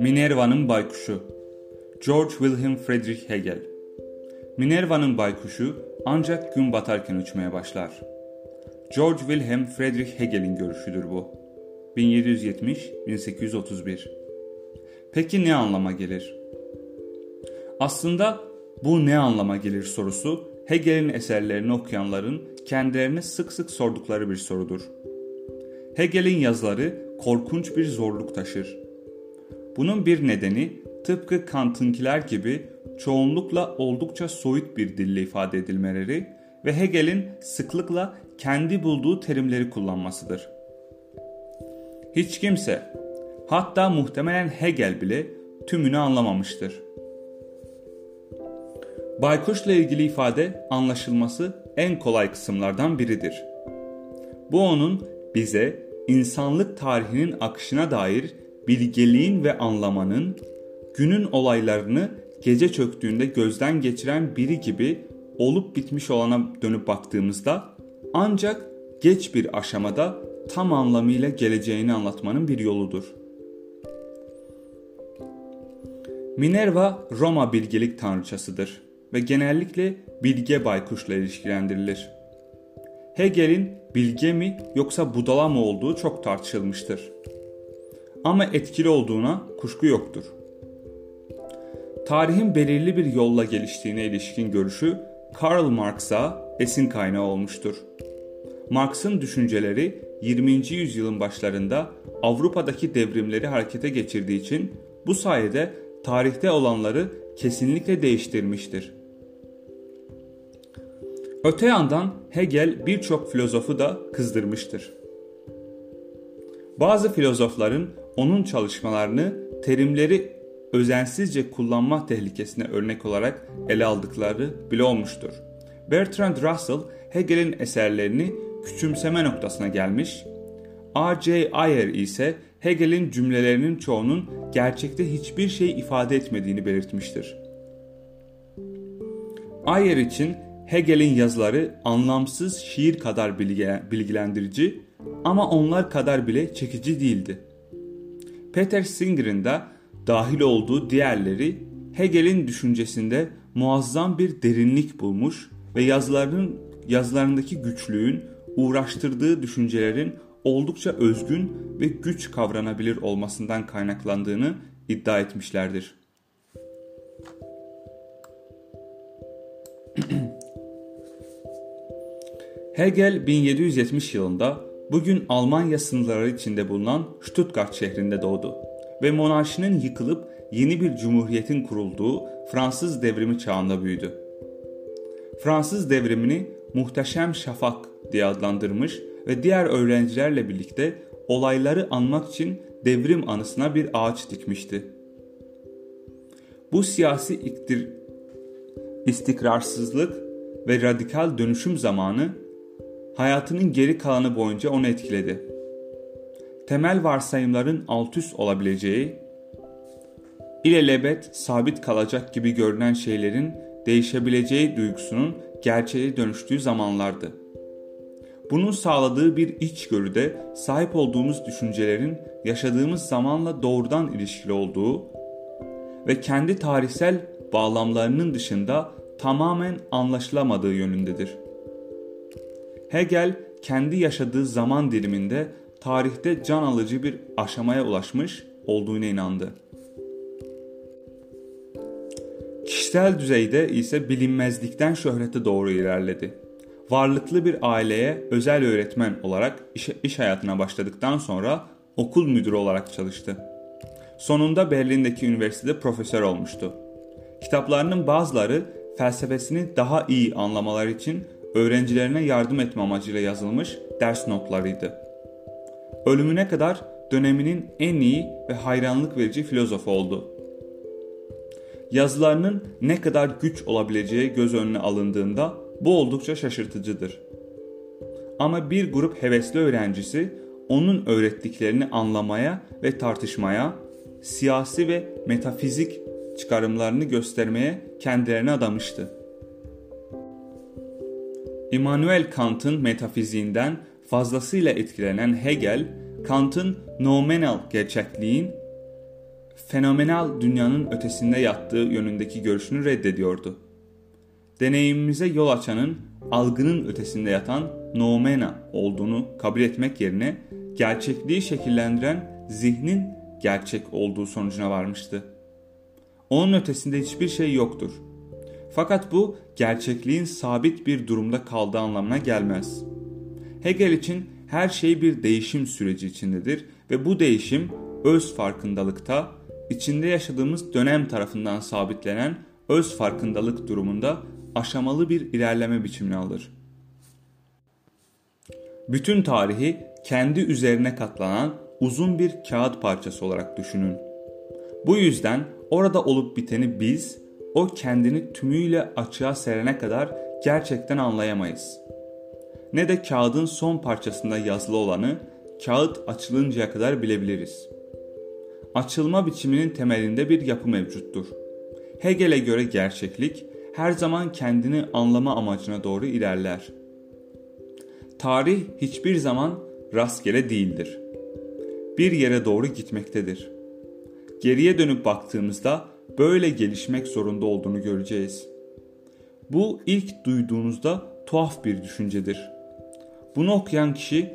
Minerva'nın Baykuşu George Wilhelm Friedrich Hegel Minerva'nın baykuşu ancak gün batarken uçmaya başlar. George Wilhelm Friedrich Hegel'in görüşüdür bu. 1770-1831 Peki ne anlama gelir? Aslında bu ne anlama gelir sorusu Hegel'in eserlerini okuyanların kendilerine sık sık sordukları bir sorudur. Hegel'in yazıları korkunç bir zorluk taşır. Bunun bir nedeni tıpkı Kant'ınkiler gibi çoğunlukla oldukça soyut bir dille ifade edilmeleri ve Hegel'in sıklıkla kendi bulduğu terimleri kullanmasıdır. Hiç kimse, hatta muhtemelen Hegel bile tümünü anlamamıştır. Baykuşla ilgili ifade anlaşılması en kolay kısımlardan biridir. Bu onun bize insanlık tarihinin akışına dair bilgeliğin ve anlamanın günün olaylarını gece çöktüğünde gözden geçiren biri gibi olup bitmiş olana dönüp baktığımızda ancak geç bir aşamada tam anlamıyla geleceğini anlatmanın bir yoludur. Minerva Roma bilgelik tanrıçasıdır ve genellikle bilge baykuşla ilişkilendirilir. Hegel'in bilge mi yoksa budala mı olduğu çok tartışılmıştır. Ama etkili olduğuna kuşku yoktur. Tarihin belirli bir yolla geliştiğine ilişkin görüşü Karl Marx'a esin kaynağı olmuştur. Marx'ın düşünceleri 20. yüzyılın başlarında Avrupa'daki devrimleri harekete geçirdiği için bu sayede tarihte olanları kesinlikle değiştirmiştir. Öte yandan Hegel birçok filozofu da kızdırmıştır. Bazı filozofların onun çalışmalarını terimleri özensizce kullanma tehlikesine örnek olarak ele aldıkları bile olmuştur. Bertrand Russell Hegel'in eserlerini küçümseme noktasına gelmiş, R.J. Ayer ise Hegel'in cümlelerinin çoğunun gerçekte hiçbir şey ifade etmediğini belirtmiştir. Ayer için Hegel'in yazıları anlamsız şiir kadar bilgilendirici ama onlar kadar bile çekici değildi. Peter Singer'in de dahil olduğu diğerleri Hegel'in düşüncesinde muazzam bir derinlik bulmuş ve yazılarının yazılarındaki güçlüğün uğraştırdığı düşüncelerin oldukça özgün ve güç kavranabilir olmasından kaynaklandığını iddia etmişlerdir. Hegel 1770 yılında bugün Almanya sınırları içinde bulunan Stuttgart şehrinde doğdu ve monarşinin yıkılıp yeni bir cumhuriyetin kurulduğu Fransız devrimi çağında büyüdü. Fransız devrimini muhteşem şafak diye adlandırmış ve diğer öğrencilerle birlikte olayları anmak için devrim anısına bir ağaç dikmişti. Bu siyasi iktir, istikrarsızlık ve radikal dönüşüm zamanı hayatının geri kalanı boyunca onu etkiledi. Temel varsayımların alt üst olabileceği, ilelebet sabit kalacak gibi görünen şeylerin değişebileceği duygusunun gerçeğe dönüştüğü zamanlardı. Bunun sağladığı bir içgörüde sahip olduğumuz düşüncelerin yaşadığımız zamanla doğrudan ilişkili olduğu ve kendi tarihsel bağlamlarının dışında tamamen anlaşılamadığı yönündedir. Hegel kendi yaşadığı zaman diliminde tarihte can alıcı bir aşamaya ulaşmış olduğuna inandı. Kişisel düzeyde ise bilinmezlikten şöhrete doğru ilerledi. Varlıklı bir aileye özel öğretmen olarak iş, hayatına başladıktan sonra okul müdürü olarak çalıştı. Sonunda Berlin'deki üniversitede profesör olmuştu. Kitaplarının bazıları felsefesini daha iyi anlamaları için öğrencilerine yardım etme amacıyla yazılmış ders notlarıydı. Ölümüne kadar döneminin en iyi ve hayranlık verici filozofu oldu. Yazılarının ne kadar güç olabileceği göz önüne alındığında bu oldukça şaşırtıcıdır. Ama bir grup hevesli öğrencisi onun öğrettiklerini anlamaya ve tartışmaya, siyasi ve metafizik çıkarımlarını göstermeye kendilerini adamıştı. Immanuel Kant'ın metafiziğinden fazlasıyla etkilenen Hegel, Kant'ın nominal gerçekliğin fenomenal dünyanın ötesinde yattığı yönündeki görüşünü reddediyordu. Deneyimimize yol açanın algının ötesinde yatan noumena olduğunu kabul etmek yerine gerçekliği şekillendiren zihnin gerçek olduğu sonucuna varmıştı. Onun ötesinde hiçbir şey yoktur. Fakat bu gerçekliğin sabit bir durumda kaldığı anlamına gelmez. Hegel için her şey bir değişim süreci içindedir ve bu değişim öz farkındalıkta içinde yaşadığımız dönem tarafından sabitlenen öz farkındalık durumunda aşamalı bir ilerleme biçimini alır. Bütün tarihi kendi üzerine katlanan uzun bir kağıt parçası olarak düşünün. Bu yüzden orada olup biteni biz, o kendini tümüyle açığa serene kadar gerçekten anlayamayız. Ne de kağıdın son parçasında yazılı olanı kağıt açılıncaya kadar bilebiliriz. Açılma biçiminin temelinde bir yapı mevcuttur. Hegel'e göre gerçeklik her zaman kendini anlama amacına doğru ilerler. Tarih hiçbir zaman rastgele değildir. Bir yere doğru gitmektedir. Geriye dönüp baktığımızda böyle gelişmek zorunda olduğunu göreceğiz. Bu ilk duyduğunuzda tuhaf bir düşüncedir. Bunu okuyan kişi,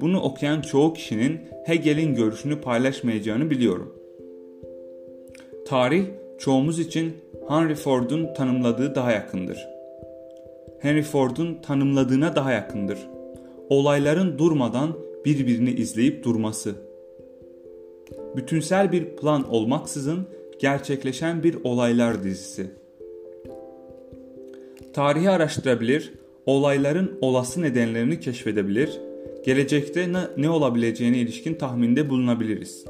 bunu okuyan çoğu kişinin Hegel'in görüşünü paylaşmayacağını biliyorum. Tarih çoğumuz için Henry Ford'un tanımladığı daha yakındır. Henry Ford'un tanımladığına daha yakındır. Olayların durmadan birbirini izleyip durması. Bütünsel bir plan olmaksızın gerçekleşen bir olaylar dizisi. Tarihi araştırabilir, olayların olası nedenlerini keşfedebilir, gelecekte ne, ne olabileceğine ilişkin tahminde bulunabiliriz.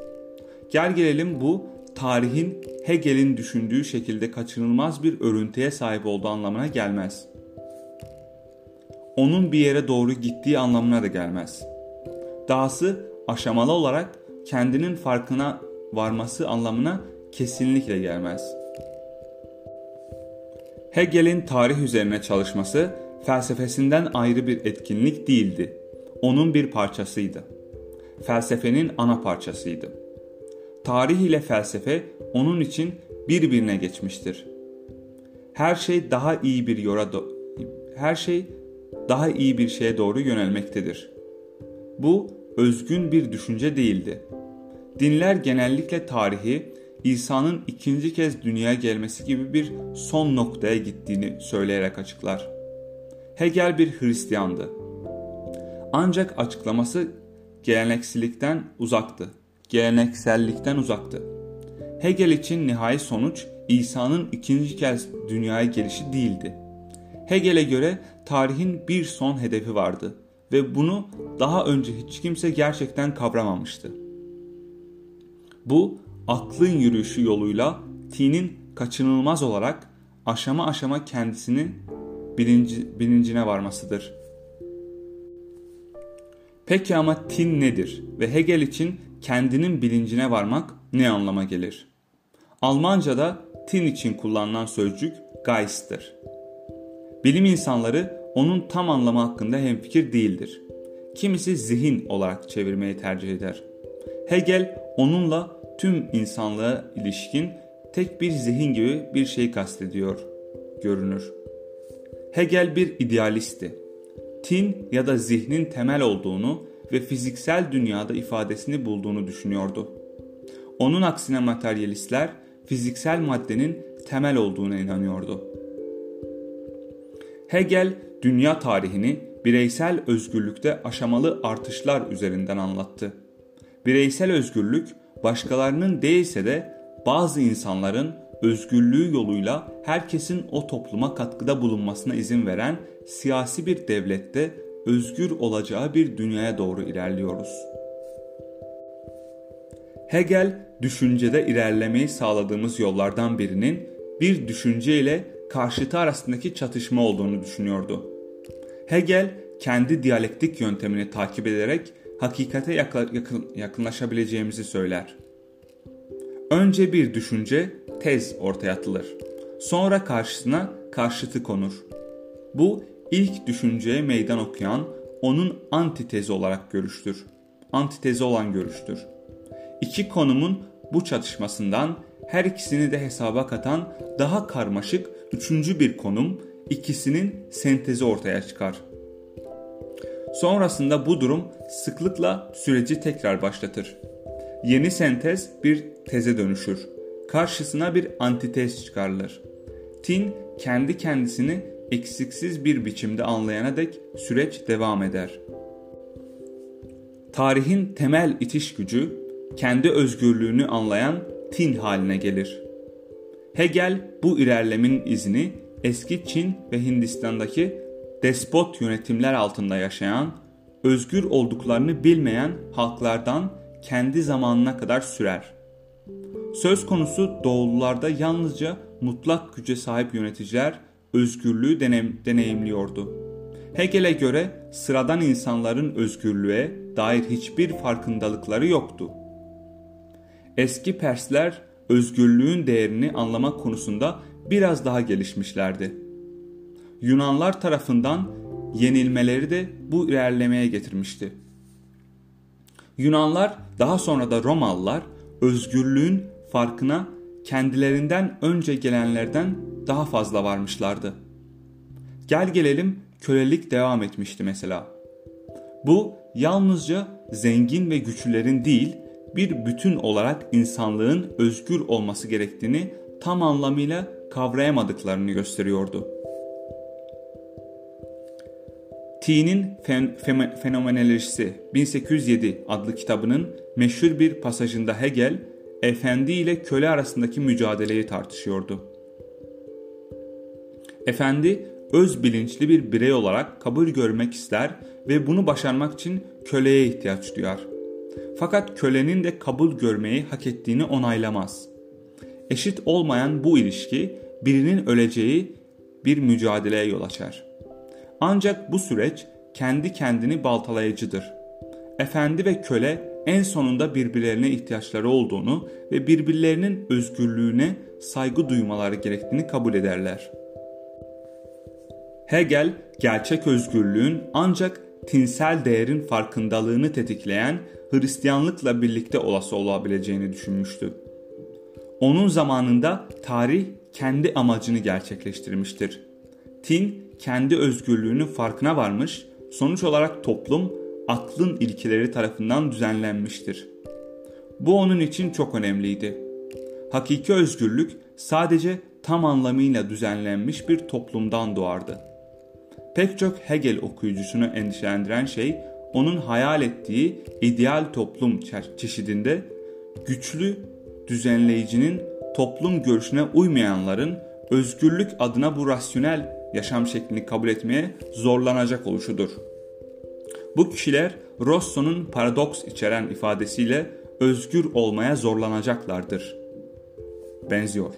Gel gelelim bu tarihin Hegel'in düşündüğü şekilde kaçınılmaz bir örüntüye sahip olduğu anlamına gelmez. Onun bir yere doğru gittiği anlamına da gelmez. Dahası aşamalı olarak kendinin farkına varması anlamına kesinlikle gelmez. Hegel'in tarih üzerine çalışması felsefesinden ayrı bir etkinlik değildi. Onun bir parçasıydı. Felsefenin ana parçasıydı. Tarih ile felsefe onun için birbirine geçmiştir. Her şey daha iyi bir yola her şey daha iyi bir şeye doğru yönelmektedir. Bu özgün bir düşünce değildi. Dinler genellikle tarihi İsa'nın ikinci kez dünyaya gelmesi gibi bir son noktaya gittiğini söyleyerek açıklar. Hegel bir Hristiyandı. Ancak açıklaması geleneksellikten uzaktı. Geleneksellikten uzaktı. Hegel için nihai sonuç İsa'nın ikinci kez dünyaya gelişi değildi. Hegel'e göre tarihin bir son hedefi vardı ve bunu daha önce hiç kimse gerçekten kavramamıştı. Bu aklın yürüyüşü yoluyla T'nin kaçınılmaz olarak aşama aşama kendisinin bilinci, bilincine varmasıdır. Peki ama tin nedir ve Hegel için kendinin bilincine varmak ne anlama gelir? Almanca'da tin için kullanılan sözcük Geist'tir. Bilim insanları onun tam anlamı hakkında hemfikir değildir. Kimisi zihin olarak çevirmeyi tercih eder. Hegel onunla tüm insanlığa ilişkin tek bir zihin gibi bir şey kastediyor görünür. Hegel bir idealisti. Tin ya da zihnin temel olduğunu ve fiziksel dünyada ifadesini bulduğunu düşünüyordu. Onun aksine materyalistler fiziksel maddenin temel olduğuna inanıyordu. Hegel dünya tarihini bireysel özgürlükte aşamalı artışlar üzerinden anlattı. Bireysel özgürlük başkalarının değilse de bazı insanların özgürlüğü yoluyla herkesin o topluma katkıda bulunmasına izin veren siyasi bir devlette özgür olacağı bir dünyaya doğru ilerliyoruz. Hegel düşüncede ilerlemeyi sağladığımız yollardan birinin bir düşünce ile karşıtı arasındaki çatışma olduğunu düşünüyordu. Hegel kendi diyalektik yöntemini takip ederek hakikate yakın, yakınlaşabileceğimizi söyler. Önce bir düşünce, tez ortaya atılır. Sonra karşısına karşıtı konur. Bu ilk düşünceye meydan okuyan onun antitezi olarak görüştür. Antitezi olan görüştür. İki konumun bu çatışmasından her ikisini de hesaba katan daha karmaşık üçüncü bir konum ikisinin sentezi ortaya çıkar. Sonrasında bu durum sıklıkla süreci tekrar başlatır. Yeni sentez bir teze dönüşür. Karşısına bir antitez çıkarılır. Tin kendi kendisini eksiksiz bir biçimde anlayana dek süreç devam eder. Tarihin temel itiş gücü kendi özgürlüğünü anlayan tin haline gelir. Hegel bu ilerlemin izini eski Çin ve Hindistan'daki despot yönetimler altında yaşayan, özgür olduklarını bilmeyen halklardan kendi zamanına kadar sürer. Söz konusu doğulularda yalnızca mutlak güce sahip yöneticiler özgürlüğü deneyim, deneyimliyordu. Hegel'e göre sıradan insanların özgürlüğe dair hiçbir farkındalıkları yoktu. Eski Persler özgürlüğün değerini anlamak konusunda biraz daha gelişmişlerdi. Yunanlar tarafından yenilmeleri de bu ilerlemeye getirmişti. Yunanlar daha sonra da Romalılar özgürlüğün farkına kendilerinden önce gelenlerden daha fazla varmışlardı. Gel gelelim kölelik devam etmişti mesela. Bu yalnızca zengin ve güçlülerin değil bir bütün olarak insanlığın özgür olması gerektiğini tam anlamıyla kavrayamadıklarını gösteriyordu. T'nin Fen Fenomenolojisi 1807 adlı kitabının meşhur bir pasajında Hegel, efendi ile köle arasındaki mücadeleyi tartışıyordu. Efendi öz bilinçli bir birey olarak kabul görmek ister ve bunu başarmak için köleye ihtiyaç duyar. Fakat kölenin de kabul görmeyi hak ettiğini onaylamaz. Eşit olmayan bu ilişki birinin öleceği bir mücadeleye yol açar. Ancak bu süreç kendi kendini baltalayıcıdır. Efendi ve köle en sonunda birbirlerine ihtiyaçları olduğunu ve birbirlerinin özgürlüğüne saygı duymaları gerektiğini kabul ederler. Hegel gerçek özgürlüğün ancak tinsel değerin farkındalığını tetikleyen Hristiyanlıkla birlikte olası olabileceğini düşünmüştü. Onun zamanında tarih kendi amacını gerçekleştirmiştir. Tin kendi özgürlüğünün farkına varmış, sonuç olarak toplum aklın ilkeleri tarafından düzenlenmiştir. Bu onun için çok önemliydi. Hakiki özgürlük sadece tam anlamıyla düzenlenmiş bir toplumdan doğardı. Pek çok Hegel okuyucusunu endişelendiren şey onun hayal ettiği ideal toplum çeşidinde güçlü düzenleyicinin toplum görüşüne uymayanların özgürlük adına bu rasyonel yaşam şeklini kabul etmeye zorlanacak oluşudur. Bu kişiler Rosso'nun paradoks içeren ifadesiyle özgür olmaya zorlanacaklardır. Benziyor.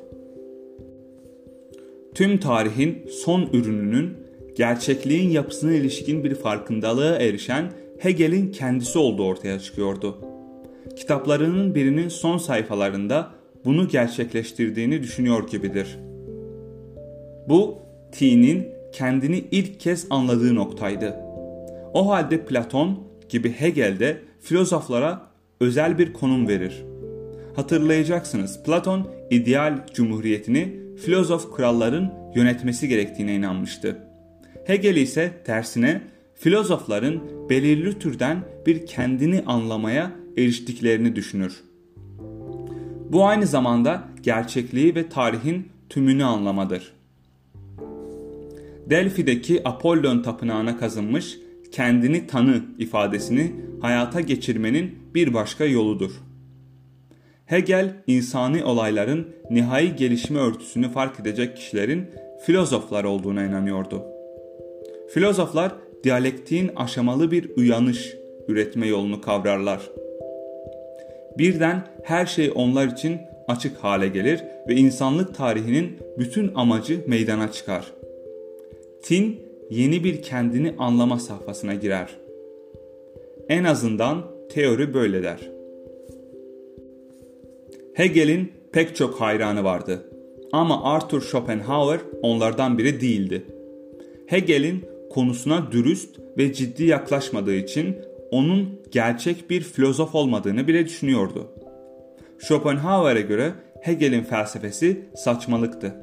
Tüm tarihin son ürününün gerçekliğin yapısına ilişkin bir farkındalığa erişen Hegel'in kendisi olduğu ortaya çıkıyordu. Kitaplarının birinin son sayfalarında bunu gerçekleştirdiğini düşünüyor gibidir. Bu T'nin kendini ilk kez anladığı noktaydı. O halde Platon gibi Hegel de filozoflara özel bir konum verir. Hatırlayacaksınız Platon ideal cumhuriyetini filozof kralların yönetmesi gerektiğine inanmıştı. Hegel ise tersine filozofların belirli türden bir kendini anlamaya eriştiklerini düşünür. Bu aynı zamanda gerçekliği ve tarihin tümünü anlamadır. Delphi'deki Apollon tapınağına kazınmış kendini tanı ifadesini hayata geçirmenin bir başka yoludur. Hegel insani olayların nihai gelişme örtüsünü fark edecek kişilerin filozoflar olduğuna inanıyordu. Filozoflar diyalektiğin aşamalı bir uyanış üretme yolunu kavrarlar. Birden her şey onlar için açık hale gelir ve insanlık tarihinin bütün amacı meydana çıkar. Tin yeni bir kendini anlama safhasına girer. En azından teori böyle der. Hegel'in pek çok hayranı vardı ama Arthur Schopenhauer onlardan biri değildi. Hegel'in konusuna dürüst ve ciddi yaklaşmadığı için onun gerçek bir filozof olmadığını bile düşünüyordu. Schopenhauer'e göre Hegel'in felsefesi saçmalıktı.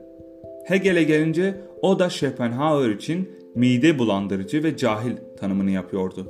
Hegel'e gelince o da Schopenhauer için mide bulandırıcı ve cahil tanımını yapıyordu.